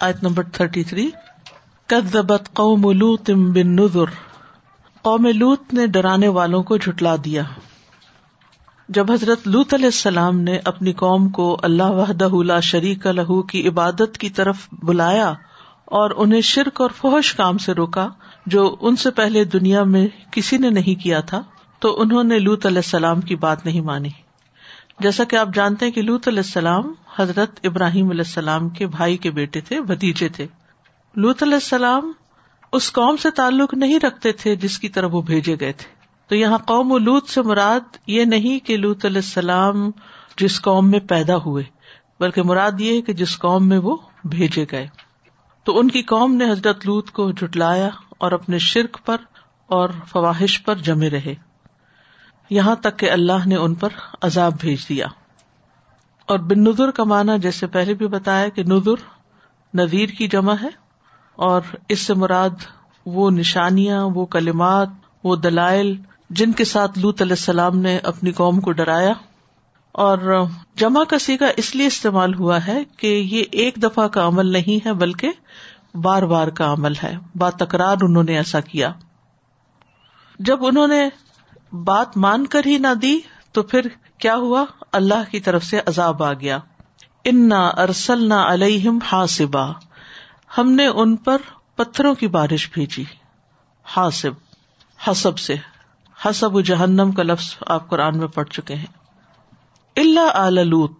آیت number thirty three. کدبت قوم لوت بن نذر قوم لوت نے ڈرانے والوں کو جھٹلا دیا۔ جب حضرت لوت علیہ السلام نے اپنی قوم کو اللہ وحدہ لا شریک لہو کی عبادت کی طرف بلایا اور انہیں شرک اور فحش کام سے روکا، جو ان سے پہلے دنیا میں کسی نے نہیں کیا تھا، تو انہوں نے لوت علیہ السلام کی بات نہیں مانی۔ جیسا کہ آپ جانتے ہیں کہ لوت علیہ السلام حضرت ابراہیم علیہ السلام کے بھائی کے بیٹے تھے، بھتیجے تھے۔ لوت علیہ السلام اس قوم سے تعلق نہیں رکھتے تھے جس کی طرف وہ بھیجے گئے تھے۔ تو یہاں قوم و لوت سے مراد یہ نہیں کہ لوت علیہ السلام جس قوم میں پیدا ہوئے، بلکہ مراد یہ کہ جس قوم میں وہ بھیجے گئے۔ تو ان کی قوم نے حضرت لوت کو جٹلایا اور اپنے شرک پر اور فواہش پر جمے رہے۔ یہاں تک کہ اللہ نے ان پر عذاب بھیج دیا۔ اور بن ندر کا معنی جیسے پہلے بھی بتایا کہ ندر نذیر کی جمع ہے، اور اس سے مراد وہ نشانیاں، وہ کلمات، وہ دلائل جن کے ساتھ لوت علیہ السلام نے اپنی قوم کو ڈرایا۔ اور جمع کا سیگا اس لیے استعمال ہوا ہے کہ یہ ایک دفعہ کا عمل نہیں ہے، بلکہ بار بار کا عمل ہے۔ با تکرار انہوں نے ایسا کیا۔ جب انہوں نے بات مان کر ہی نہ دی تو پھر کیا ہوا؟ اللہ کی طرف سے عذاب آ گیا۔ انا ارسل نہ علیہم ہاسبا ہم نے ان پر پتھروں کی بارش بھیجی۔ ہاسب حسب سے۔ حسب جہنم کا لفظ آپ قرآن میں پڑھ چکے ہیں۔ اللہ آل لوت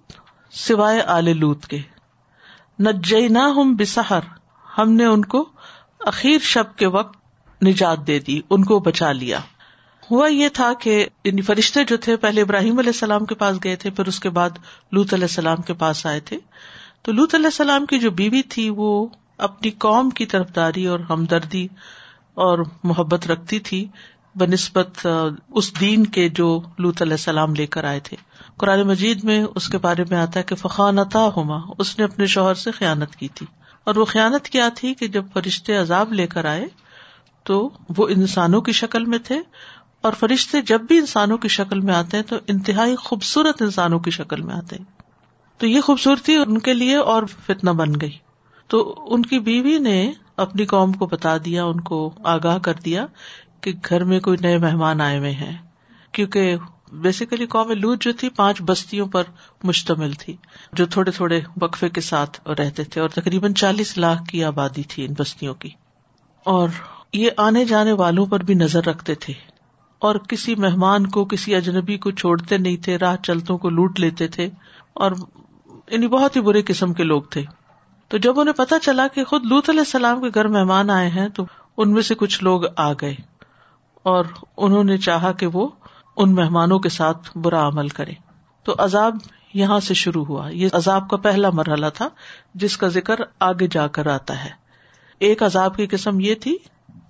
سوائے آل لوت کے۔ نجینا ہم بسہر ہم نے ان کو اخیر شب کے وقت نجات دے دی، ان کو بچا لیا۔ ہوا یہ تھا کہ یعنی فرشتے جو تھے پہلے ابراہیم علیہ السلام کے پاس گئے تھے، پھر اس کے بعد لوت علیہ السلام کے پاس آئے تھے۔ تو لوت علیہ السلام کی جو بیوی تھی، وہ اپنی قوم کی طرف داری اور ہمدردی اور محبت رکھتی تھی بہ نسبت اس دین کے جو لوت علیہ السلام لے کر آئے تھے۔ قرآن مجید میں اس کے بارے میں آتا ہے کہ فقانتا ہوما اس نے اپنے شوہر سے خیانت کی تھی۔ اور وہ خیانت کیا تھی کہ جب فرشتے عذاب لے کر آئے تو وہ انسانوں کی شکل میں تھے اور فرشتے جب بھی انسانوں کی شکل میں آتے ہیں تو انتہائی خوبصورت انسانوں کی شکل میں آتے ہیں۔ تو یہ خوبصورتی ان کے لیے اور فتنا بن گئی۔ تو ان کی بیوی نے اپنی قوم کو بتا دیا، ان کو آگاہ کر دیا کہ گھر میں کوئی نئے مہمان آئے ہوئے ہیں۔ کیونکہ بیسیکلی قوم لوت جو تھی، پانچ بستیوں پر مشتمل تھی، جو تھوڑے تھوڑے وقفے کے ساتھ رہتے تھے اور تقریباً چالیس لاکھ کی آبادی تھی ان بستیوں کی۔ اور یہ آنے جانے والوں پر بھی نظر رکھتے تھے۔ اور کسی مہمان کو، کسی اجنبی کو چھوڑتے نہیں تھے، راہ چلتوں کو لوٹ لیتے تھے اور یعنی بہت ہی برے قسم کے لوگ تھے۔ تو جب انہیں پتا چلا کہ خود لوت علیہ السلام کے گھر مہمان آئے ہیں، تو ان میں سے کچھ لوگ آ گئے اور انہوں نے چاہا کہ وہ ان مہمانوں کے ساتھ برا عمل کرے تو عذاب یہاں سے شروع ہوا۔ یہ عذاب کا پہلا مرحلہ تھا جس کا ذکر آگے جا کر آتا ہے۔ ایک عذاب کی قسم یہ تھی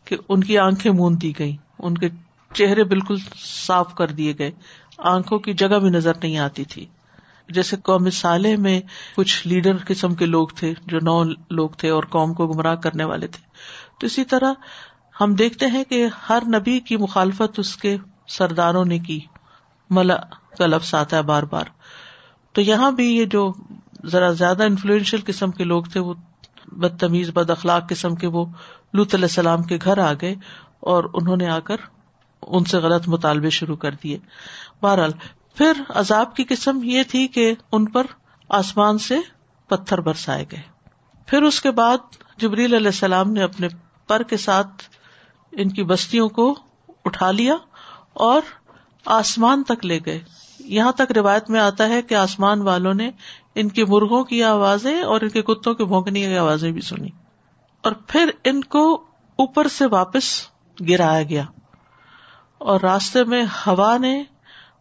کہ ان کی آنکھیں مون دی گئی ان کے چہرے بالکل صاف کر دیے گئے۔ آنکھوں کی جگہ بھی نظر نہیں آتی تھی۔ جیسے قوم سالے میں کچھ لیڈر قسم کے لوگ تھے، جو نو لوگ تھے اور قوم کو گمراہ کرنے والے تھے۔ تو اسی طرح ہم دیکھتے ہیں کہ ہر نبی کی مخالفت اس کے سرداروں نے کی۔ ملا کا لفظ آتا ہے بار بار۔ تو یہاں بھی یہ جو ذرا زیادہ انفلوئنشل قسم کے لوگ تھے، وہ بدتمیز، بد اخلاق قسم کے، وہ لط علیہ السلام کے گھر آ گئے اور انہوں نے آ کر ان سے غلط مطالبے شروع کر دیے۔ بہرحال، پھر عذاب کی قسم یہ تھی کہ ان پر آسمان سے پتھر برسائے گئے۔ پھر اس کے بعد جبریل علیہ السلام نے اپنے پر کے ساتھ ان کی بستیوں کو اٹھا لیا اور آسمان تک لے گئے۔ یہاں تک روایت میں آتا ہے کہ آسمان والوں نے ان کے مرغوں کی آوازیں اور ان کے کتوں کے بھونکنے کی آوازیں بھی سنی۔ اور پھر ان کو اوپر سے واپس گرایا گیا۔ اور راستے میں ہوا نے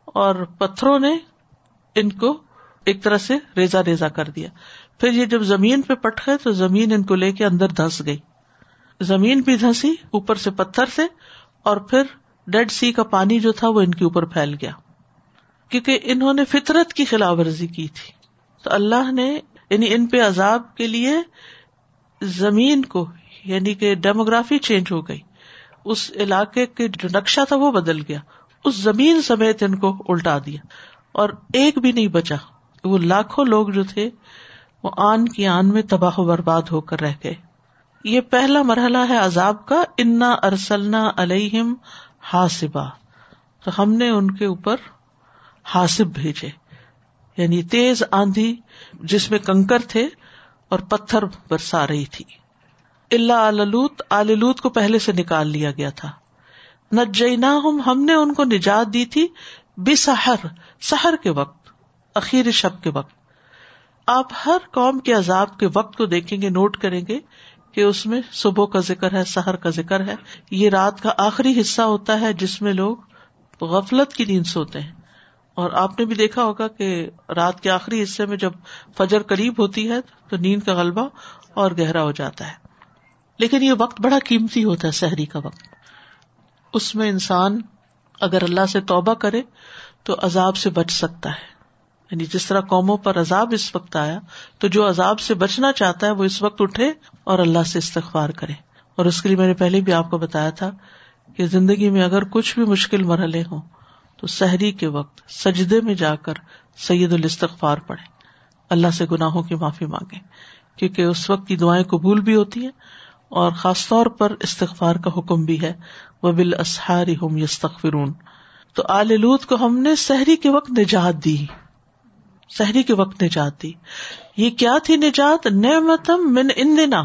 اور پتھروں نے ان کو ایک طرح سے ریزا ریزا کر دیا۔ پھر یہ جب زمین پہ پٹ گئے تو زمین ان کو لے کے اندر دھس گئی۔ زمین بھی دھسی اوپر سے پتھر سے، اور پھر ڈیڈ سی کا پانی جو تھا وہ ان کے اوپر پھیل گیا۔ کیونکہ انہوں نے فطرت کی خلاف ورزی کی تھی۔ تو اللہ نے یعنی ان پہ عذاب کے لیے زمین کو یعنی کہ ڈیموگرافی چینج ہو گئی۔ اس علاقے کے جو نقشہ تھا وہ بدل گیا۔ اس زمین سمیت ان کو الٹا دیا۔ اور ایک بھی نہیں بچا۔ وہ لاکھوں لوگ جو تھے، وہ آن کی آن میں تباہ و برباد ہو کر رہ گئے۔ یہ پہلا مرحلہ ہے عذاب کا۔ انا ارسلنا علیہم ہاسبا تو ہم نے ان کے اوپر ہاسب بھیجے۔ یعنی تیز آندھی جس میں کنکر تھے اور پتھر برسا رہی تھی۔ اللہ آلوت آللوت کو پہلے سے نکال لیا گیا تھا۔ نہ ہم نے ان کو نجات دی تھی بے سحر سحر کے وقت، اخیر شب کے وقت۔ آپ ہر قوم کے عذاب کے وقت کو دیکھیں گے، نوٹ کریں گے کہ اس میں صبح کا ذکر ہے، سحر کا ذکر ہے۔ یہ رات کا آخری حصہ ہوتا ہے جس میں لوگ غفلت کی نیند سوتے ہیں۔ اور آپ نے بھی دیکھا ہوگا کہ رات کے آخری حصے میں جب فجر قریب ہوتی ہے تو نیند کا غلبہ اور گہرا ہو جاتا ہے۔ لیکن یہ وقت بڑا قیمتی ہوتا ہے سحری کا وقت۔ اس میں انسان اگر اللہ سے توبہ کرے تو عذاب سے بچ سکتا ہے۔ یعنی جس طرح قوموں پر عذاب اس وقت آیا، تو جو عذاب سے بچنا چاہتا ہے وہ اس وقت اٹھے اور اللہ سے استغفار کرے۔ اور اس کے لیے میں نے پہلے بھی آپ کو بتایا تھا کہ زندگی میں اگر کچھ بھی مشکل مرحلے ہوں، تو سحری کے وقت سجدے میں جا کر سید الاستغفار پڑھے اللہ سے گناہوں کی معافی مانگے کیونکہ اس وقت کی دعائیں قبول بھی ہوتی ہیں اور خاص طور پر استغفار کا حکم بھی ہے وہ بال اسہاری ہم یستغفرون تو آل لوت کو ہم نے سحری کے وقت نجات دی، سحری کے وقت نجات دی۔ یہ کیا تھی نجات؟ نعمتم من اندنا۔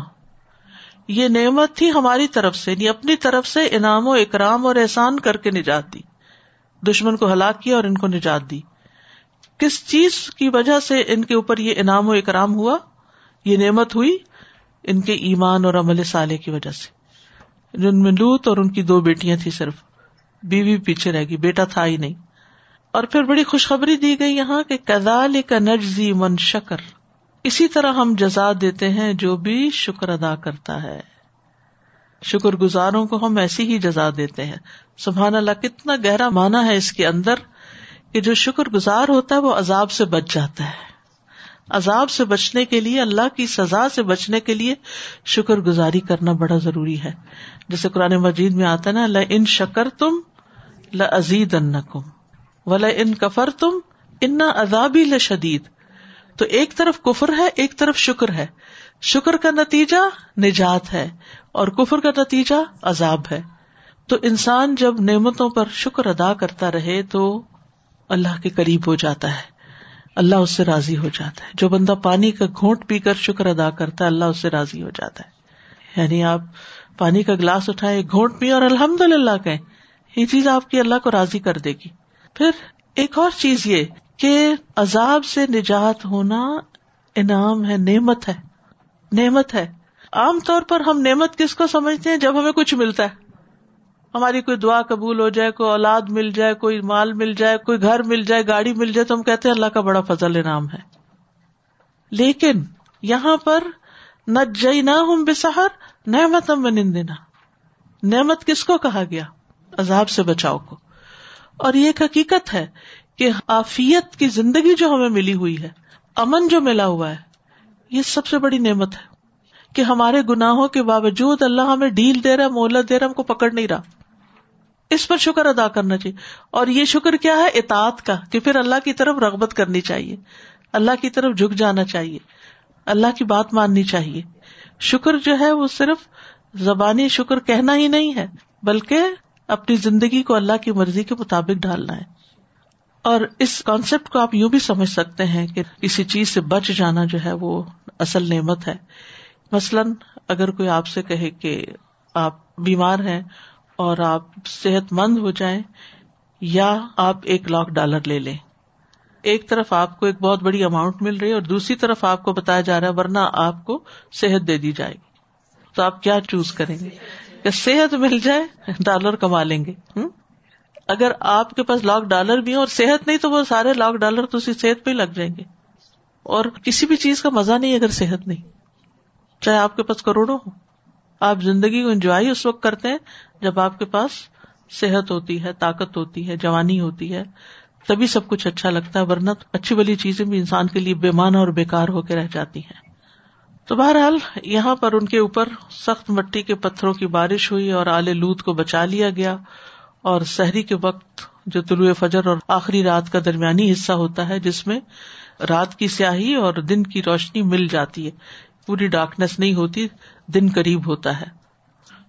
یہ نعمت تھی ہماری طرف سے یعنی اپنی طرف سے انعام و اکرام اور احسان کر کے نجات دی۔ دشمن کو ہلاک کیا اور ان کو نجات دی۔ کس چیز کی وجہ سے ان کے اوپر یہ انعام و اکرام ہوا؟ یہ نعمت ہوئی ان کے ایمان اور عمل سالے کی وجہ سے۔ جن میں لوت اور ان کی دو بیٹیاں تھی صرف۔ بیوی پیچھے رہ گئی، بیٹا تھا ہی نہیں۔ اور پھر بڑی خوشخبری دی گئی یہاں کہ کزال کا نجزی من شکر۔ اسی طرح ہم جزا دیتے ہیں جو بھی شکر ادا کرتا ہے۔ شکر گزاروں کو ہم ایسی ہی جزا دیتے ہیں۔ سبحان اللہ، کتنا گہرا مانا ہے اس کے اندر کہ جو شکر گزار ہوتا ہے وہ عذاب سے بچ جاتا ہے۔ عذاب سے بچنے کے لیے، اللہ کی سزا سے بچنے کے لیے شکر گزاری کرنا بڑا ضروری ہے۔ جیسے قرآن مجید میں آتا نا ل ان شکر تم لزید ان کم ولا ان کفر تم انا عذابی لشدید۔ تو ایک طرف کفر ہے، ایک طرف شکر ہے۔ شکر کا نتیجہ نجات ہے اور کفر کا نتیجہ عذاب ہے۔ تو انسان جب نعمتوں پر شکر ادا کرتا رہے تو اللہ کے قریب ہو جاتا ہے۔ اللہ اس سے راضی ہو جاتا ہے۔ جو بندہ پانی کا گھونٹ پی کر شکر ادا کرتا ہے، اللہ اس سے راضی ہو جاتا ہے۔ یعنی آپ پانی کا گلاس اٹھائے، گھونٹ پی اور الحمد للہ کہ یہ چیز آپ کی اللہ کو راضی کر دے گی۔ پھر ایک اور چیز یہ کہ عذاب سے نجات ہونا انعام ہے، نعمت ہے۔ نعمت ہے۔ عام طور پر ہم نعمت کس کو سمجھتے ہیں؟ جب ہمیں کچھ ملتا ہے۔ ہماری کوئی دعا قبول ہو جائے، کوئی اولاد مل جائے، کوئی مال مل جائے، کوئی گھر مل جائے، گاڑی مل جائے تو ہم کہتے ہیں اللہ کا بڑا فضل انعام ہے۔ لیکن یہاں پر نہ جئی نہ ہوں بسہر نعمت نندنا نعمت کس کو کہا گیا؟ عذاب سے بچاؤ کو۔ اور یہ ایک حقیقت ہے کہ آفیت کی زندگی جو ہمیں ملی ہوئی ہے، امن جو ملا ہوا ہے، یہ سب سے بڑی نعمت ہے کہ ہمارے گناہوں کے باوجود اللہ ہمیں ڈیل دے رہا مہلت دے رہا ہم کو پکڑ نہیں رہا۔ اس پر شکر ادا کرنا چاہیے۔ اور یہ شکر کیا ہے؟ اطاعت کا، کہ پھر اللہ کی طرف رغبت کرنی چاہیے۔ اللہ کی طرف جھک جانا چاہیے۔ اللہ کی بات ماننی چاہیے۔ شکر جو ہے، وہ صرف زبانی شکر کہنا ہی نہیں ہے، بلکہ اپنی زندگی کو اللہ کی مرضی کے مطابق ڈالنا ہے۔ اور اس کانسیپٹ کو آپ یوں بھی سمجھ سکتے ہیں کہ کسی چیز سے بچ جانا جو ہے، وہ اصل نعمت ہے۔ مثلاً اگر کوئی آپ سے کہے کہ آپ بیمار ہیں اور آپ صحت مند ہو جائیں یا آپ ایک لاکھ ڈالر لے لیں۔ ایک طرف آپ کو ایک بہت بڑی اماؤنٹ مل رہی ہے اور دوسری طرف آپ کو بتایا جا رہا ہے ورنہ آپ کو صحت دے دی جائے گی۔ تو آپ کیا چوز کریں گے؟ کہ صحت مل جائے، ڈالر کما لیں گے۔ اگر آپ کے پاس لاکھ ڈالر بھی اور صحت نہیں تو وہ سارے لاکھ ڈالر تو اسی صحت پہ ہی لگ جائیں گے۔ اور کسی بھی چیز کا مزہ نہیں اگر صحت نہیں۔ چاہے آپ کے پاس کروڑوں ہو آپ زندگی کو انجوائے اس وقت کرتے ہیں جب آپ کے پاس صحت ہوتی ہے، طاقت ہوتی ہے، جوانی ہوتی ہے، تبھی سب کچھ اچھا لگتا ہے، ورنہ اچھی بلی چیزیں بھی انسان کے لیے بےمانہ اور بےکار ہو کے رہ جاتی ہیں۔ تو بہرحال یہاں پر ان کے اوپر سخت مٹی کے پتھروں کی بارش ہوئی اور آل لوت کو بچا لیا گیا اور سحری کے وقت جو طلوع فجر اور آخری رات کا درمیانی حصہ ہوتا ہے، جس میں رات کی سیاہی اور دن کی روشنی مل جاتی ہے۔ پوری ڈارکنیس نہیں ہوتی، دن قریب ہوتا ہے۔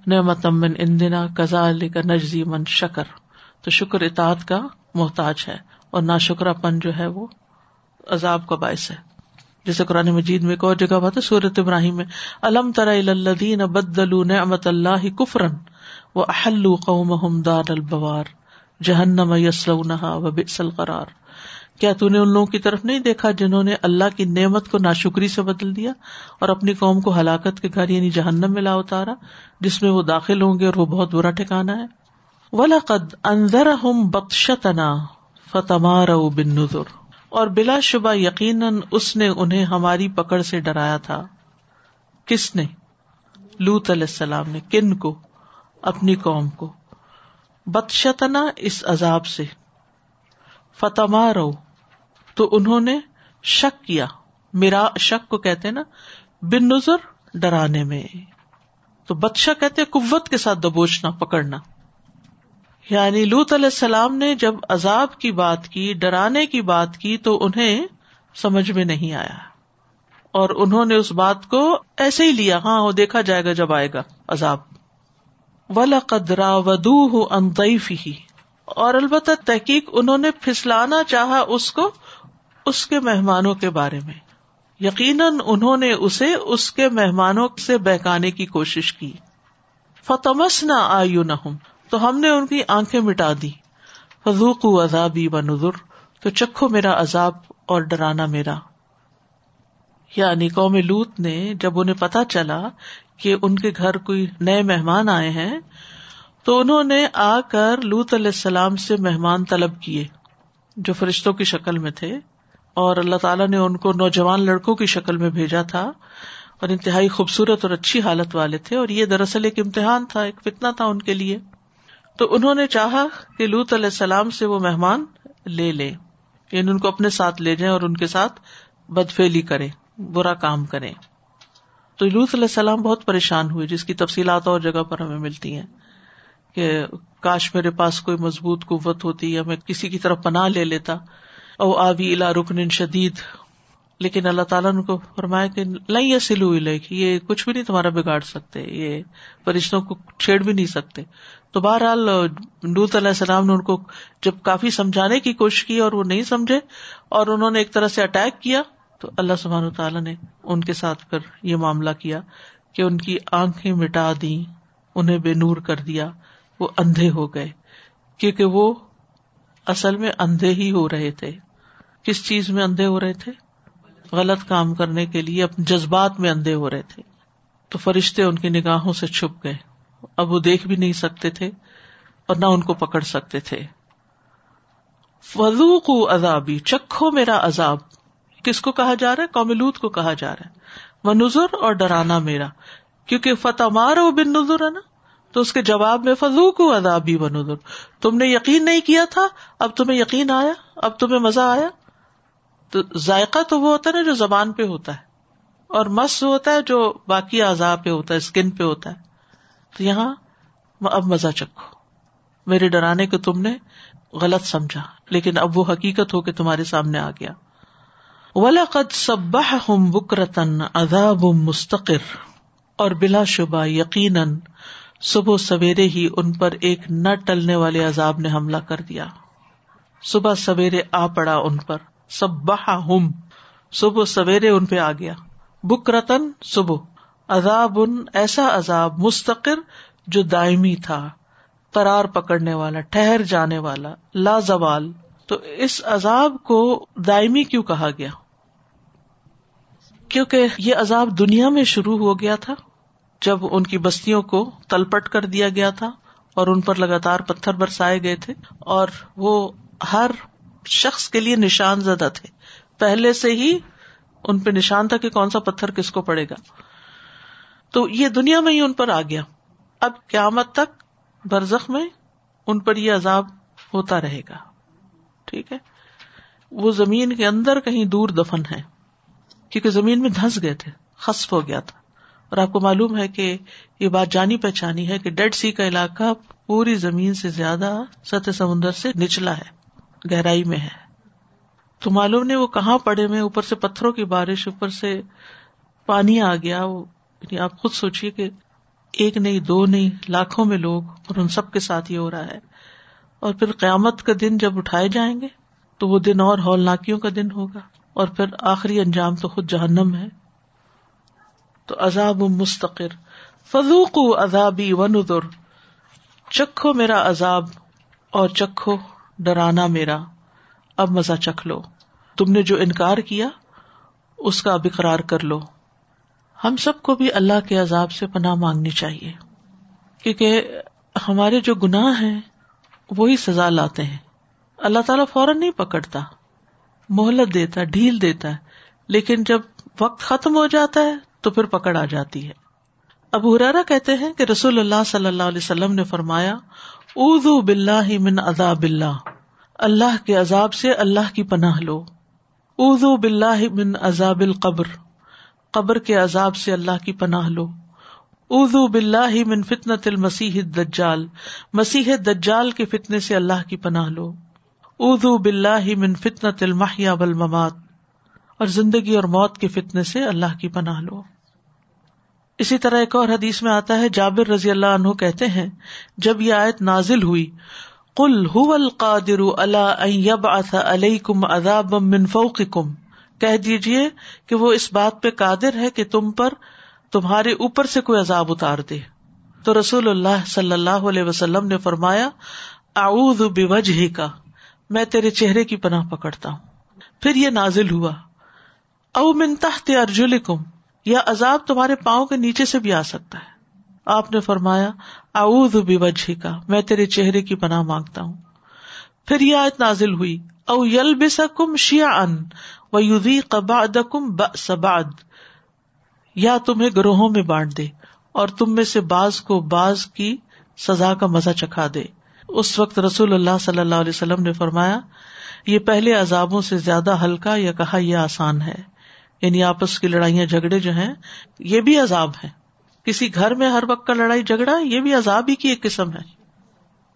نعمت امن ان کزا علی کا نجزی من شکر۔ تو شکر اطاعت کا محتاج ہے اور نا شکرا پن جو ہے وہ عذاب کا باعث ہے۔ جیسے قرآن مجید میں ایک اور جگہ بات ہے سورت ابراہیم میں، الم تر الدین بدلو نعمت اللہ کفرن و احلو قوم دار البوار، جہنم یسلونہا و بئس القرار۔ کیا تو نے ان لوگوں کی طرف نہیں دیکھا جنہوں نے اللہ کی نعمت کو ناشکری سے بدل دیا اور اپنی قوم کو ہلاکت کے گھر یعنی جہنم میں لا اتارا، جس میں وہ داخل ہوں گے اور وہ بہت برا ٹھکانا ہے؟ ولاقد اندر ہم بخشتنا فتمار بن نظر اور بلا شبہ یقیناً اس نے انہیں ہماری پکڑ سے ڈرایا تھا۔ کس نے؟ لوت علیہ السلام نے۔ کن کو؟ اپنی قوم کو۔ بدشتنا اس عذاب سے۔ فتما رو تو انہوں نے شک کیا۔ میرا شک کو کہتے نا بن نظر ڈرانے میں۔ تو بدشا کہتے قوت کے ساتھ دبوچنا، پکڑنا۔ یعنی لوت علیہ السلام نے جب عذاب کی بات کی، ڈرانے کی بات کی، تو انہیں سمجھ میں نہیں آیا۔ اور انہوں نے اس بات کو ایسے ہی لیا ہاں وہ دیکھا جائے گا جب آئے گا عذاب۔ ولا قدرا ودو ہی اور البتہ تحقیق انہوں نے پھسلانا چاہا اس کو اس کے مہمانوں کے بارے میں۔ یقیناً انہوں نے اسے اس کے مہمانوں سے بہکانے کی کوشش کی۔ فتمس نہ آیو نہ تو ہم نے ان کی آنکھیں مٹا دی فضوق عذابی و نظر تو چکھو میرا عذاب اور ڈرانا میرا۔ یعنی قوم لوت نے جب انہیں پتا چلا کہ ان کے گھر کوئی نئے مہمان آئے ہیں، تو انہوں نے آ کر لوت علیہ السلام سے مہمان طلب کیے، جو فرشتوں کی شکل میں تھے۔ اور اللہ تعالیٰ نے ان کو نوجوان لڑکوں کی شکل میں بھیجا تھا اور انتہائی خوبصورت اور اچھی حالت والے تھے اور یہ دراصل ایک امتحان تھا، ایک فتنا تھا ان کے لیے۔ تو انہوں نے چاہا کہ لوت علیہ السلام سے وہ مہمان لے لے یعنی ان کو اپنے ساتھ لے جائیں اور ان کے ساتھ بدفیلی کرے برا کام کرے تو لوت علیہ السلام بہت پریشان ہوئے، جس کی تفصیلات اور جگہ پر ہمیں ملتی ہیں کہ کاش میرے پاس کوئی مضبوط قوت ہوتی یا میں کسی کی طرف پناہ لے لیتا۔ او آبی الا رکن شدید۔ لیکن اللہ تعالیٰ نے کو فرمایا کہ لئی یا سلو یہ کچھ بھی نہیں تمہارا بگاڑ سکتے، یہ فرشتوں کو چھیڑ بھی نہیں سکتے۔ تو بہرحال لوت علیہ السلام نے ان کو جب کافی سمجھانے کی کوشش کی اور وہ نہیں سمجھے اور انہوں نے ایک طرح سے اٹیک کیا، تو اللہ سبحان تعالیٰ نے ان کے ساتھ پھر یہ معاملہ کیا کہ ان کی آنکھیں مٹا دی انہیں بے نور کر دیا، وہ اندھے ہو گئے۔ کیونکہ وہ اصل میں اندھے ہی ہو رہے تھے۔ کس چیز میں اندھے ہو رہے تھے؟ غلط کام کرنے کے لیے، اپنے جذبات میں اندھے ہو رہے تھے۔ تو فرشتے ان کی نگاہوں سے چھپ گئے۔ اب وہ دیکھ بھی نہیں سکتے تھے اور نہ ان کو پکڑ سکتے تھے۔ فضو کو عذابی، چکھو میرا عذاب۔ کس کو کہا جا رہا ہے؟ کوملوت کو کہا جا رہا ہے۔ وہ نظر اور ڈرانا میرا۔ کیونکہ فتح مارو بن نظر ہے نا؟ تو اس کے جواب میں فضو کو عذابی و نظر تم نے یقین نہیں کیا تھا؟ اب تمہیں یقین آیا؟ اب تمہیں مزہ آیا؟ تو ذائقہ تو وہ ہوتا ہے نا جو زبان پہ ہوتا ہے اور مس ہوتا ہے جو باقی اعضاء پہ ہوتا ہے اسکن پہ ہوتا ہے۔ تو یہاں اب مزہ چکھو۔ میرے ڈرانے کو تم نے غلط سمجھا، لیکن اب وہ حقیقت ہو کے تمہارے سامنے آ گیا۔ ولاقد سب ہم بکرتن عذاب مستقر۔ اور بلا شبہ یقیناً صبح سویرے ہی ان پر ایک نہ ٹلنے والے عذاب نے حملہ کر دیا۔ صبح سویرے آ پڑا ان پر۔ سب ہم صبح سویرے ان پہ آ گیا۔ بکرتن صبح عذاب ان ایسا عذاب مستقر جو دائمی تھا، قرار پکڑنے والا، ٹھہر جانے والا، لا زوال۔ تو اس عذاب کو دائمی کیوں کہا گیا؟ کیونکہ یہ عذاب دنیا میں شروع ہو گیا تھا، جب ان کی بستیوں کو تلپٹ کر دیا گیا تھا اور ان پر لگاتار پتھر برسائے گئے تھے اور وہ ہر شخص کے لیے نشان زدہ تھے۔ پہلے سے ہی ان پہ نشان تھا کہ کون سا پتھر کس کو پڑے گا۔ تو یہ دنیا میں ہی ان پر آ گیا۔ اب قیامت تک برزخ میں ان پر یہ عذاب ہوتا رہے گا۔ ٹھیک ہے؟ وہ زمین کے اندر کہیں دور دفن ہے کیونکہ زمین میں دھنس گئے تھے خصف ہو گیا تھا۔ اور آپ کو معلوم ہے کہ یہ بات جانی پہچانی ہے کہ ڈیڈ سی کا علاقہ پوری زمین سے زیادہ سطح سمندر سے نچلا ہے۔ گہرائی میں ہے۔ تو معلوم نہیں وہ کہاں پڑے میں اوپر سے پتھروں کی بارش، اوپر سے پانی آ گیا۔ وہ یعنی آپ خود سوچیے کہ ایک نہیں، دو نہیں، لاکھوں میں لوگ اور ان سب کے ساتھ یہ ہو رہا ہے۔ اور پھر قیامت کا دن جب اٹھائے جائیں گے، تو وہ دن اور ہولناکیوں کا دن ہوگا۔ اور پھر آخری انجام تو خود جہنم ہے۔ تو عذاب مستقر۔ فضوق عذابی و ندر چکھو میرا عذاب اور چکھو ڈرانا میرا، اب مزہ چکھ لو۔ تم نے جو انکار کیا، اس کا اب اقرار کر لو۔ ہم سب کو بھی اللہ کے عذاب سے پناہ مانگنی چاہیے۔ کیونکہ ہمارے جو گناہ ہیں، وہی سزا لاتے ہیں۔ اللہ تعالیٰ فوراً نہیں پکڑتا۔ مہلت دیتا، ڈھیل دیتا ہے۔ لیکن جب وقت ختم ہو جاتا ہے، تو پھر پکڑ آ جاتی ہے۔ اب ہرارا کہتے ہیں کہ رسول اللہ صلی اللہ علیہ وسلم نے فرمایا اردو بلّہ من عذاب اللہ۔ اللہ کے عذاب سے اللہ کی پناہ لو۔ اردو بلّہ من عذاب القبر۔ قبر کے عذاب سے اللہ کی پناہ لو۔ اردو بلّہ من فتنت المسیح دجال مسیح دجال کے فتنے سے اللہ کی پناہ لو۔ اردو بلّہ من فتنت المحیا والممات۔ اور زندگی اور موت کے فتنے سے اللہ کی پناہ لو۔ اسی طرح ایک اور حدیث میں آتا ہے، جابر رضی اللہ عنہ کہتے ہیں، جب یہ آیت نازل ہوئی کل القادر اللہ من کہہ دیجیے کہ وہ اس بات پہ قادر ہے کہ تم پر تمہارے اوپر سے کوئی عذاب اتار دے۔ تو رسول اللہ صلی اللہ علیہ وسلم نے فرمایا، اعوذ بوجہ کا میں تیرے چہرے کی پناہ پکڑتا ہوں۔ پھر یہ نازل ہوا او من تحت ارجلکم یا عذاب تمہارے پاؤں کے نیچے سے بھی آ سکتا ہے۔ آپ نے فرمایا، اعوذ بوجہ کا میں تیرے چہرے کی پناہ مانگتا ہوں۔ پھر یہ آیت نازل ہوئی۔ او یل بسکم شیا ان بعد۔ یا تمہیں گروہوں میں بانٹ دے اور تم میں سے باز کو باز کی سزا کا مزہ چکھا دے۔ اس وقت رسول اللہ صلی اللہ علیہ وسلم نے فرمایا، یہ پہلے عذابوں سے زیادہ ہلکا یا کہا یہ آسان ہے۔ یعنی آپس کی لڑائیاں جھگڑے جو ہیں، یہ بھی عذاب ہے کسی گھر میں ہر وقت کا لڑائی جھگڑا، یہ بھی عذاب ہی کی ایک قسم ہے۔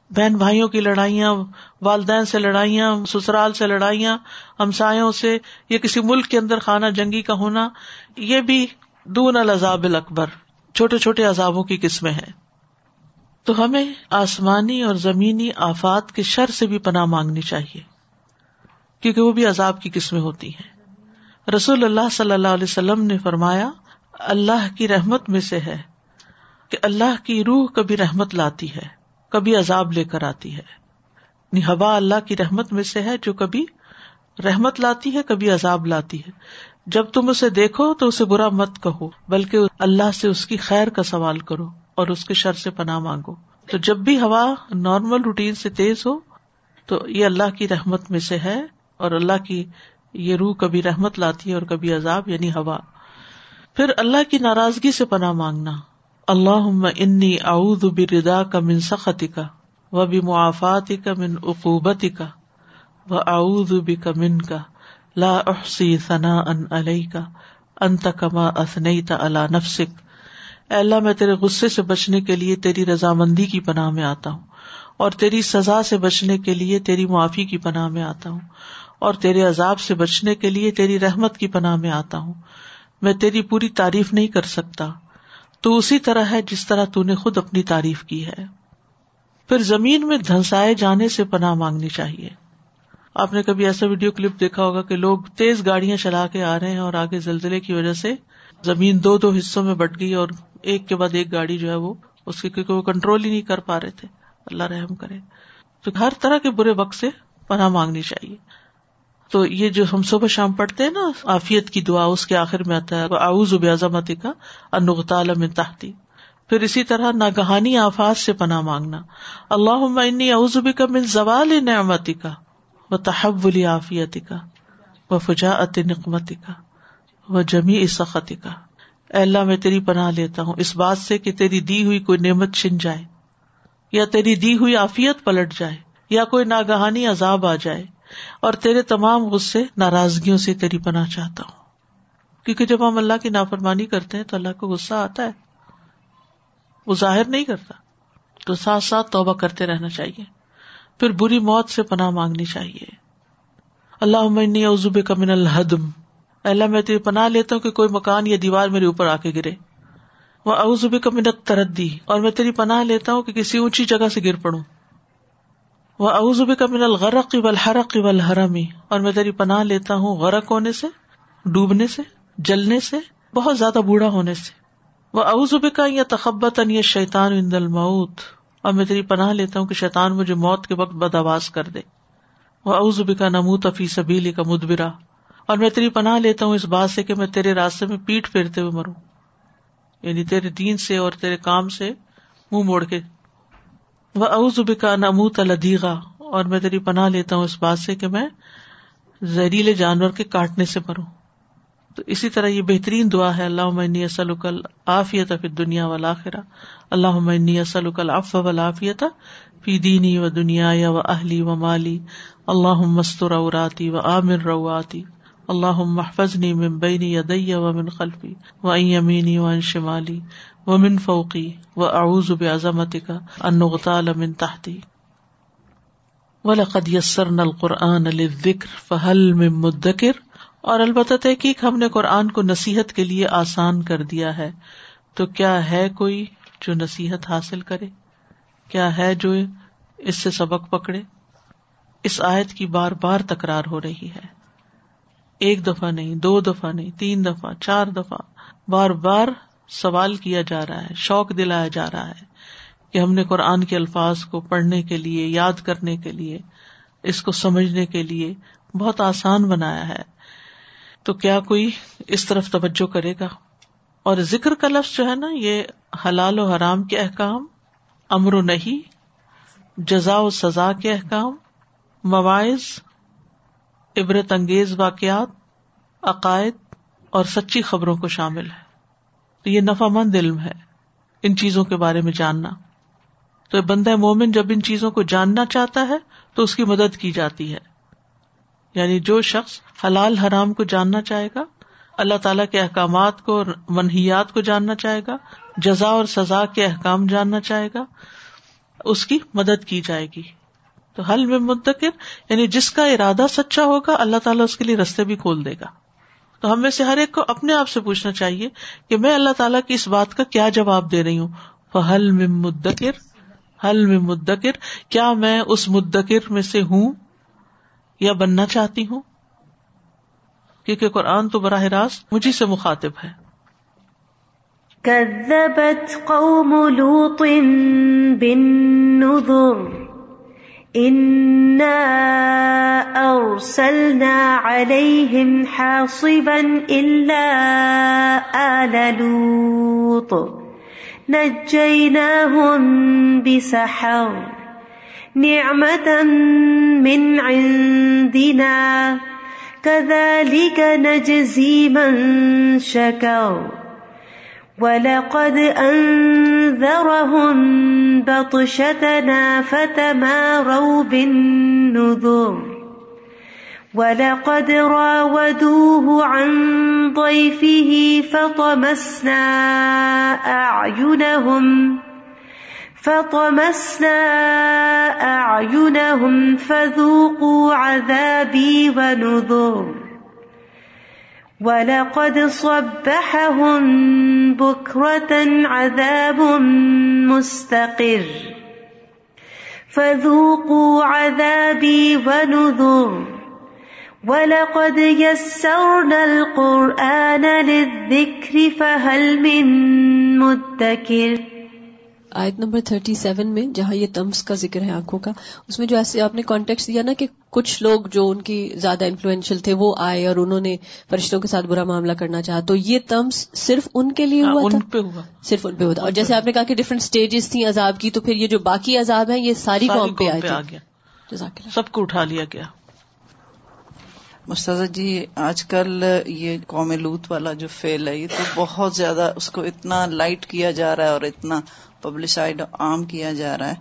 بہن بھائیوں کی لڑائیاں، والدین سے لڑائیاں، سسرال سے لڑائیاں، ہمسایوں سے یا کسی ملک کے اندر خانہ جنگی کا ہونا، یہ بھی دون العذاب اکبر چھوٹے چھوٹے عذابوں کی قسمیں ہیں۔ تو ہمیں آسمانی اور زمینی آفات کے شر سے بھی پناہ مانگنی چاہیے، کیونکہ وہ بھی عذاب کی قسمیں ہوتی ہیں۔ رسول اللہ صلی اللہ علیہ وسلم نے فرمایا، اللہ کی رحمت میں سے ہے کہ اللہ کی روح کبھی رحمت لاتی ہے، کبھی عذاب لے کر آتی ہے۔ ہوا اللہ کی رحمت میں سے ہے جو کبھی رحمت لاتی ہے، کبھی عذاب لاتی ہے۔ جب تم اسے دیکھو تو اسے برا مت کہو، بلکہ اللہ سے اس کی خیر کا سوال کرو اور اس کے شر سے پناہ مانگو۔ تو جب بھی ہوا نارمل روٹین سے تیز ہو، تو یہ اللہ کی رحمت میں سے ہے اور اللہ کی یہ روح کبھی رحمت لاتی ہے اور کبھی عذاب یعنی ہوا۔ پھر اللہ کی ناراضگی سے پناہ مانگنا۔ اللہ انی اعوذ بردا کا من سختی کا و بھی معافاتی کا من عقوبتی کا و اعوذ کا من کا لا احسی ثنا ان علیہ کا انت کما اسنیت اللہ نفسک۔ اے اللہ، میں تیرے غصے سے بچنے کے لیے تیری رضامندی کی پناہ میں آتا ہوں اور تیری سزا سے بچنے کے لیے تیری معافی کی پناہ میں آتا ہوں۔ اور تیرے عذاب سے بچنے کے لیے تیری رحمت کی پناہ میں آتا ہوں۔ میں تیری پوری تعریف نہیں کر سکتا۔ تو اسی طرح ہے جس طرح تو نے خود اپنی تعریف کی ہے۔ پھر زمین میں دھنسائے جانے سے پناہ مانگنی چاہیے۔ آپ نے کبھی ایسا ویڈیو کلپ دیکھا ہوگا کہ لوگ تیز گاڑیاں چلا کے آ رہے ہیں اور آگے زلزلے کی وجہ سے زمین دو دو حصوں میں بٹ گئی اور ایک کے بعد ایک گاڑی جو ہے وہ اس کی کیونکہ وہ کنٹرول ہی نہیں کر پا رہے تھے۔ اللہ رحم کرے۔ تو ہر طرح کے برے وقت سے پناہ مانگنی چاہیے۔ تو یہ جو ہم صبح شام پڑھتے ہیں نا آفیت کی دعا اس کے آخر میں آتا ہے۔ آؤز بیازمتی کا انغتال میں تحتی۔ پھر اسی طرح ناگہانی آفات سے پناہ مانگنا۔ اللہ انی اعوذ کا من زوال نعمتی کا و تحولی عافیتی کا و فجاعت نقمتی کا و جمی سختی کا اللہ، میں تیری پناہ لیتا ہوں۔ اس بات سے کہ تیری دی ہوئی کوئی نعمت چھن جائے، یا تیری دی ہوئی آفیت پلٹ جائے، یا کوئی ناگہانی عذاب آ جائے۔ اور تیرے تمام غصے ناراضگیوں سے تیری پناہ چاہتا ہوں۔ کیونکہ جب ہم اللہ کی نافرمانی کرتے ہیں تو اللہ کو غصہ آتا ہے۔ وہ ظاہر نہیں کرتا۔ تو ساتھ ساتھ توبہ کرتے رہنا چاہیے۔ پھر بری موت سے پناہ مانگنی چاہیے۔ اللہ انی عزب کا من الحدم اللہ، میں تیری پناہ لیتا ہوں کہ کوئی مکان یا دیوار میرے اوپر آ کے گرے۔ وہ اوزب کا منت تردی اور میں تیری پناہ لیتا ہوں کہ کسی اونچی جگہ سے گر پڑوں۔ وہ اوزب کا من الغرق والحرق والحرمی اور میں تیری پناہ لیتا ہوں غرق ہونے سے، ڈوبنے سے، جلنے سے، بہت زیادہ بوڑھا ہونے سے۔ وہ اوزب کا یا تخبت ان شیطان اند الموت اور میں تیری پناہ لیتا ہوں کہ شیطان مجھے موت کے وقت بد آواز کر دے۔ وہ اوزب کا نموت افی سبیلی کا مدبرا اور میں تیری پناہ لیتا ہوں اس بات سے کہ میں تیرے راستے میں پیٹ پھیرتے ہوئے مروں۔ یعنی تیرے دین سے اور تیرے کام سے منہ موڑ کے وہ اوزب کا نموت الدیغا اور میں تیری پناہ لیتا ہوں اس بات سے کہ میں زہریلے جانور کے کاٹنے سے مروں۔ تو اسی طرح یہ بہترین دعا ہے اللہ عمنی اسلکل آفیت فی دنیا والا خرا اللہ عمنی اسلکل اف ولافیت فی دینی و دنیا یا و اہلی و مالی۔ اللہ مستر اوراتی و عامر رواتی اللہ محفظنی من بینی یدی و من خلفی و این یمینی و ان شمالی و من فوقی و اعوذ بعظمتک ان نغتال من تحتی. وَلَقَدْ يَسَّرْنَا الْقُرْآنَ لِلذِّكْرِ فَهَلْ مِن مُدَّكِرٍ اور البتہ تحقیق ہم نے قرآن کو نصیحت کے لیے آسان کر دیا ہے تو کیا ہے کوئی جو نصیحت حاصل کرے؟ کیا ہے جو اس سے سبق پکڑے؟ اس آیت کی بار بار تکرار ہو رہی ہے۔ ایک دفعہ نہیں، دو دفعہ نہیں، تین دفعہ، چار دفعہ۔ بار بار سوال کیا جا رہا ہے، شوق دلایا جا رہا ہے کہ ہم نے قرآن کے الفاظ کو پڑھنے کے لیے، یاد کرنے کے لیے، اس کو سمجھنے کے لیے بہت آسان بنایا ہے۔ تو کیا کوئی اس طرف توجہ کرے گا؟ اور ذکر کا لفظ جو ہے نا، یہ حلال و حرام کے احکام، امر و نہیں جزا و سزا کے احکام، مواعظ عبرت انگیز واقعات، عقائد اور سچی خبروں کو شامل ہے۔ تو یہ نفع مند علم ہے ان چیزوں کے بارے میں جاننا۔ تو بندہ مومن جب ان چیزوں کو جاننا چاہتا ہے تو اس کی مدد کی جاتی ہے۔ یعنی جو شخص حلال حرام کو جاننا چاہے گا، اللہ تعالیٰ کے احکامات کو منحیات کو جاننا چاہے گا، جزا اور سزا کے احکام جاننا چاہے گا، اس کی مدد کی جائے گی۔ تو حل میں منتقل یعنی جس کا ارادہ سچا ہوگا، اللہ تعالیٰ اس کے لیے رستے بھی کھول دے گا۔ تو ہمیں سے ہر ایک کو اپنے آپ سے پوچھنا چاہیے کہ میں اللہ تعالیٰ کی اس بات کا کیا جواب دے رہی ہوں۔ حل میں مدکر، حل میں مدکر، کیا میں اس مدکر میں سے ہوں یا بننا چاہتی ہوں؟ کیونکہ قرآن تو براہ راست مجھے سے مخاطب ہے۔ قوم لوط بالنذر۔ إنا أرسلنا عليهم حاصبا إلا آل لوط نجيناهم بسحر نعمة من عندنا كذلك نجزي من شكر ولقد أنذرهم بطشتنا فتماروا بالنذر ولقد راودوه عن ضيفه فطمسنا أعينهم فطمسنا أعينهم فذوقوا عذابي ونذر وَلَقَدْ صَبَّحَهُمْ بُكْرَةً عَذَابٌ مُسْتَقِرٌ فَذُوقُوا عَذَابِي ونذر وَلَقَدْ يَسَّرْنَا الْقُرْآنَ لِلذِّكْرِ فَهَلْ مِن مدكر آیت نمبر تھرٹی سیون میں جہاں یہ تمس کا ذکر ہے آنکھوں کا اس میں جو ایسے آپ نے کانٹیکٹ دیا نا کہ کچھ لوگ جو ان کی زیادہ انفلوئنشل تھے وہ آئے اور انہوں نے فرشتوں کے ساتھ برا معاملہ کرنا چاہا۔ تو یہ تمس صرف ان کے لیے ہوا ان تھا؟ پہ ہوا۔ صرف ان پہ ہوتا اور جیسے آپ نے کہا کہ ڈفرنٹ اسٹیجز تھیں عذاب کی تو پھر یہ جو باقی عذاب ہیں یہ ساری قوم پہ آئے گیا۔ سب کو اٹھا لیا گیا۔ مستض جی آج کل یہ قوم لوت والا جو فیل ہے یہ تو بہت زیادہ اس کو اتنا لائٹ کیا جا رہا ہے اور اتنا پبلسائڈ عام کیا جا رہا ہے۔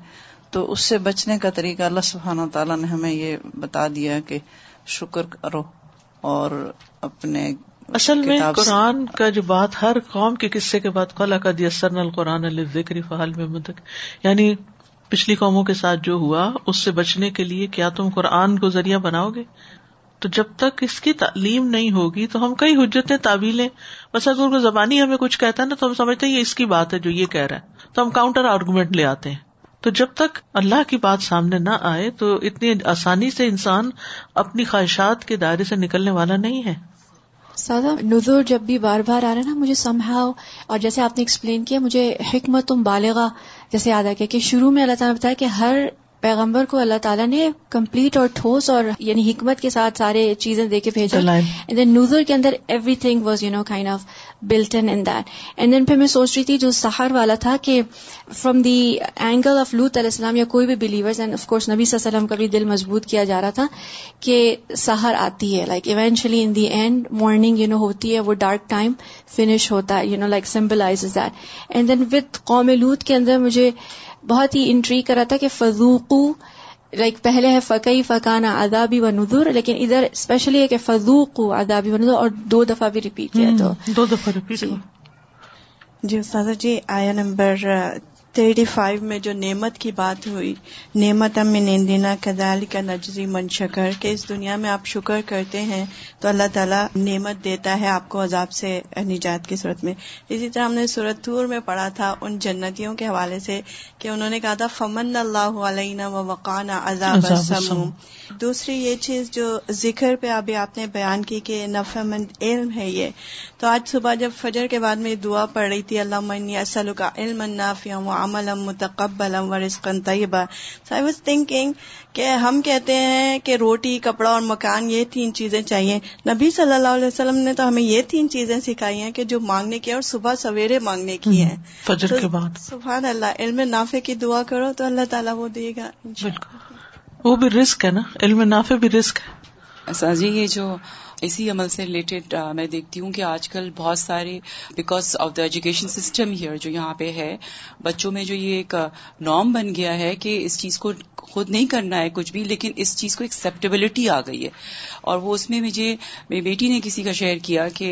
تو اس سے بچنے کا طریقہ اللہ سبحانہ تعالیٰ نے ہمیں یہ بتا دیا کہ شکر کرو اور اپنے اصل میں قرآن کا جو بات ہر قوم کے قصے کے بعد قلع کا دیسرن القرآن ذکری فہل میں مدک۔ یعنی پچھلی قوموں کے ساتھ جو ہوا اس سے بچنے کے لیے کیا تم قرآن کو ذریعہ بناؤ گے؟ تو جب تک اس کی تعلیم نہیں ہوگی تو ہم کئی حجتیں تعویلیں۔ بس اگر کو زبانی ہمیں کچھ کہتا ہے نا تو ہم سمجھتے ہیں یہ اس کی بات ہے جو یہ کہہ رہا ہے۔ تو ہم کاؤنٹر آرگومنٹ لے آتے ہیں۔ تو جب تک اللہ کی بات سامنے نہ آئے تو اتنی آسانی سے انسان اپنی خواہشات کے دائرے سے نکلنے والا نہیں ہے۔ سادہ نظر جب بھی بار بار آ رہا ہے نا، مجھے سمجھاؤ اور جیسے آپ نے ایکسپلین کیا، مجھے حکمت تم بالغا جیسے یاد آ گیا کہ شروع میں اللہ تعالیٰ نے بتایا کہ ہر پیغمبر کو اللہ تعالیٰ نے کمپلیٹ اور ٹھوس اور یعنی حکمت کے ساتھ سارے چیزیں دے کے بھیجا۔ اینڈ دین نوزر کے اندر everything was you know kind of built in in that and then پھر میں سوچ رہی تھی جو سہار والا تھا کہ فرام دی اینگل آف لوت علیہ السلام یا کوئی بھی بلیورز اینڈ آف کورس نبی صلی اللہ علیہ وسلم کا بھی دل مضبوط کیا جا رہا تھا کہ سہر آتی ہے۔ Like eventually in the end morning you know ہوتی ہے وہ ڈارک ٹائم فنش ہوتا ہے you know like symbolize that and then with قوم لوت کے اندر مجھے بہت ہی انٹری کرا تھا کہ فضوقو لائک پہلے ہے فقی فقانہ ادابی و نظر لیکن ادھر اسپیشلی ہے کہ فضوق ادابی و نظر اور دو دفعہ بھی ریپیٹ کیا تو۔ دو دفعہ ریپیٹ جی, جی، استاذہ جی آیا نمبر تھرٹی فائیو میں جو نعمت کی بات ہوئی نعمت ام نیندینا کدال کا نجری من شکر کہ اس دنیا میں آپ شکر کرتے ہیں تو اللہ تعالیٰ نعمت دیتا ہے آپ کو عذاب سے نجات کی صورت میں۔ اسی طرح ہم نے صورت تور میں پڑھا تھا ان جنتیوں کے حوالے سے کہ انہوں نے کہا تھا فمن اللہ علیہ و وقان عذاب السموم۔ دوسری یہ چیز جو ذکر پہ ابھی آپ نے بیان کی کہ نفع مند علم ہے یہ۔ تو آج صبح جب فجر کے بعد میں دعا پڑھ رہی تھی اللہ منی اسلو کا علم نافیہ عمل متقبل و رزقن طیبہ۔ سو آئی واز تھنکنگ کہ ہم کہتے ہیں کہ روٹی کپڑا اور مکان یہ تین چیزیں چاہیے۔ نبی صلی اللہ علیہ وسلم نے تو ہمیں یہ تین چیزیں سکھائی ہیں کہ جو مانگنے کی اور صبح سویرے مانگنے کی ہیں فجر کے بعد۔ سبحان اللہ علم نافع کی دعا کرو تو اللہ تعالیٰ وہ دے گا۔ وہ بھی رسک ہے نا۔ علم نافع بھی رسک ہے۔ جی یہ جو اسی عمل سے ریلیٹڈ میں دیکھتی ہوں کہ آج کل بہت سارے because of the education system here جو یہاں پہ ہے، بچوں میں جو یہ ایک نارم بن گیا ہے کہ اس چیز کو خود نہیں کرنا ہے کچھ بھی، لیکن اس چیز کو ایکسپٹیبلٹی آ گئی ہے۔ اور وہ اس میں مجھے، میری بیٹی نے کسی کا شیئر کیا کہ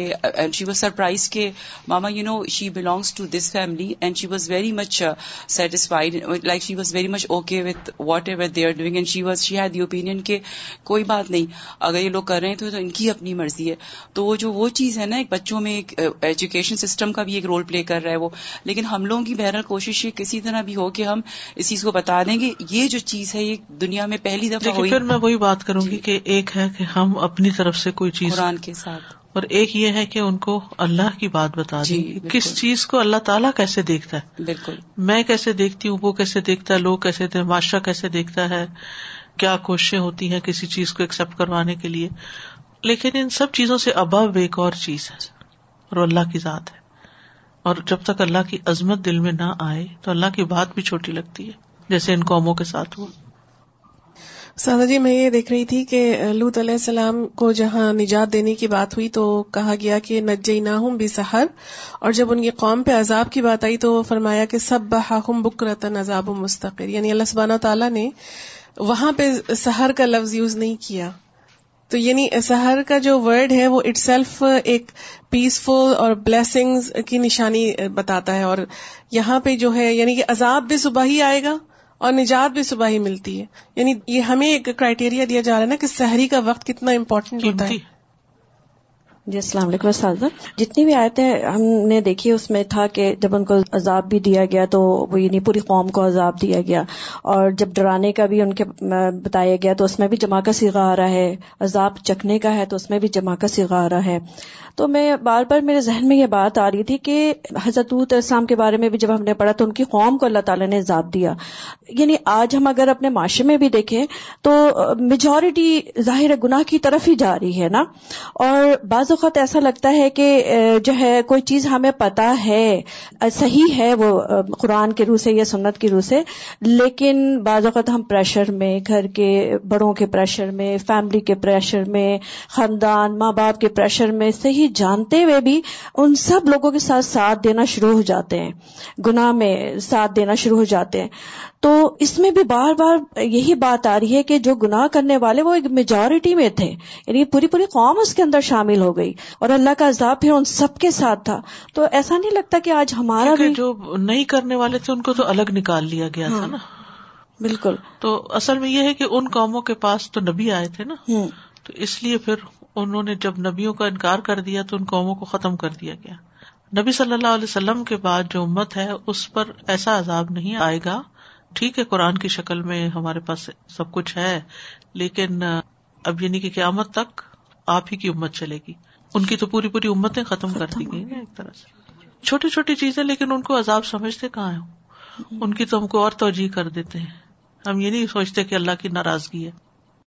شی واز سرپرائز کہ، ماما you know she belongs to this family and she was very much satisfied like she was very much okay with whatever they are doing and she was she had the open کہ کوئی بات نہیں، اگر یہ لوگ کر رہے ہیں تو ان کی اپنی مرضی ہے۔ تو وہ جو وہ چیز ہے نا ایک بچوں میں ایک ایجوکیشن سسٹم کا بھی ایک رول پلے کر رہا ہے وہ۔ لیکن ہم لوگوں کی بہرحال کوشش یہ کسی طرح بھی ہو کہ ہم اس چیز کو بتا دیں گے یہ جو چیز ہے یہ دنیا میں پہلی دفعہ ہوئی پھر میں وہی بات کروں گی جی۔ کہ ایک ہے کہ ہم اپنی طرف سے کوئی چیز قرآن کے ساتھ۔ اور ایک یہ ہے کہ ان کو اللہ کی بات بتا جی کس چیز کو اللہ تعالیٰ کیسے دیکھتا ہے۔ بالکل۔ میں کیسے دیکھتی ہوں وہ کیسے دیکھتا ہے لوگ کیسے معاشرہ کیسے دیکھتا ہے کیا کوششیں ہوتی ہیں کسی چیز کو ایکسپٹ کروانے کے لیے۔ لیکن ان سب چیزوں سے ابو ایک اور چیز ہے اور اللہ کی ذات ہے۔ اور جب تک اللہ کی عظمت دل میں نہ آئے تو اللہ کی بات بھی چھوٹی لگتی ہے، جیسے ان قوموں کے ساتھ ہوا۔ سادہ جی میں یہ دیکھ رہی تھی کہ لوت علیہ السلام کو جہاں نجات دینے کی بات ہوئی تو کہا گیا کہ نجئی نہ ہوں بھی سہر اور جب ان کی قوم پہ عذاب کی بات آئی تو فرمایا کہ سب بہاہم بکرتن، عذاب و مستقر۔ یعنی اللہ سبحانہ تعالیٰ نے وہاں پہ سہر کا لفظ یوز نہیں کیا۔ تو یعنی سہر کا جو ورڈ ہے وہ اٹ سیلف ایک پیسفل اور بلیسنگ کی نشانی بتاتا ہے اور یہاں پہ جو ہے یعنی کہ عذاب بھی صبح ہی آئے گا اور نجات بھی صبح ہی ملتی ہے۔ یعنی یہ ہمیں ایک کرائٹیریا دیا جا رہا ہے نا کہ سحری کا وقت کتنا امپورٹنٹ ہوتا ہے۔ جی السلام علیکم اساتذہ جی۔ جتنی بھی آیتیں ہم نے دیکھی، اس میں تھا کہ جب ان کو عذاب بھی دیا گیا تو وہ یعنی پوری قوم کو عذاب دیا گیا۔ اور جب ڈرانے کا بھی ان کے بتایا گیا تو اس میں بھی جمع کا سیگا آ رہا ہے۔ عذاب چکھنے کا ہے تو اس میں بھی جمع کا سیگا آ رہا ہے۔ تو میں بار بار میرے ذہن میں یہ بات آ رہی تھی کہ حضرت اسلام کے بارے میں بھی جب ہم نے پڑھا تو ان کی قوم کو اللہ تعالیٰ نے عذاب دیا۔ یعنی آج ہم اگر اپنے معاشرے میں بھی دیکھیں تو میجورٹی ظاہر گناہ کی طرف ہی جا رہی ہے نا۔ اور بعض اوقات ایسا لگتا ہے کہ جو ہے کوئی چیز ہمیں پتا ہے، صحیح ہے وہ قرآن کے روح سے یا سنت کی روح سے، لیکن بعض اوقات ہم پریشر میں، گھر کے بڑوں کے پریشر میں فیملی کے پریشر میں، خاندان، ماں باپ کے پریشر میں صحیح جانتے ہوئے بھی ان سب لوگوں کے ساتھ ساتھ دینا شروع ہو جاتے ہیں۔ گناہ میں ساتھ دینا شروع ہو جاتے ہیں۔ تو اس میں بھی بار بار یہی بات آ رہی ہے کہ جو گناہ کرنے والے وہ ایک میجورٹی میں تھے۔ یعنی پوری پوری قوم اس کے اندر شامل ہو گئی۔ اور اللہ کا عذاب پھر ان سب کے ساتھ تھا۔ تو ایسا نہیں لگتا کہ آج ہمارا بھی جو نہیں کرنے والے تھے ان کو تو الگ نکال لیا گیا تھا ہاں، نا۔ بالکل۔ تو اصل میں یہ ہے کہ ان قوموں کے پاس تو نبی آئے تھے نا۔ تو اس لیے پھر انہوں نے جب نبیوں کا انکار کر دیا تو ان قوموں کو ختم کر دیا گیا۔ نبی صلی اللہ علیہ وسلم کے بعد جو امت ہے، اس پر ایسا عذاب نہیں آئے گا۔ ٹھیک ہے، قرآن کی شکل میں ہمارے پاس سب کچھ ہے، لیکن، اب یعنی کہ قیامت تک آپ ہی کی امت چلے گی۔ ان کی تو پوری پوری امتیں ختم کر دی گئی نا ایک طرح سے۔ چھوٹی چھوٹی چیزیں، لیکن ان کو عذاب سمجھتے کہاں ہیں؟ ان کی تو ہم کو اور توجہ کر دیتے ہیں۔ ہم یہ نہیں سوچتے کہ اللہ کی ناراضگی ہے۔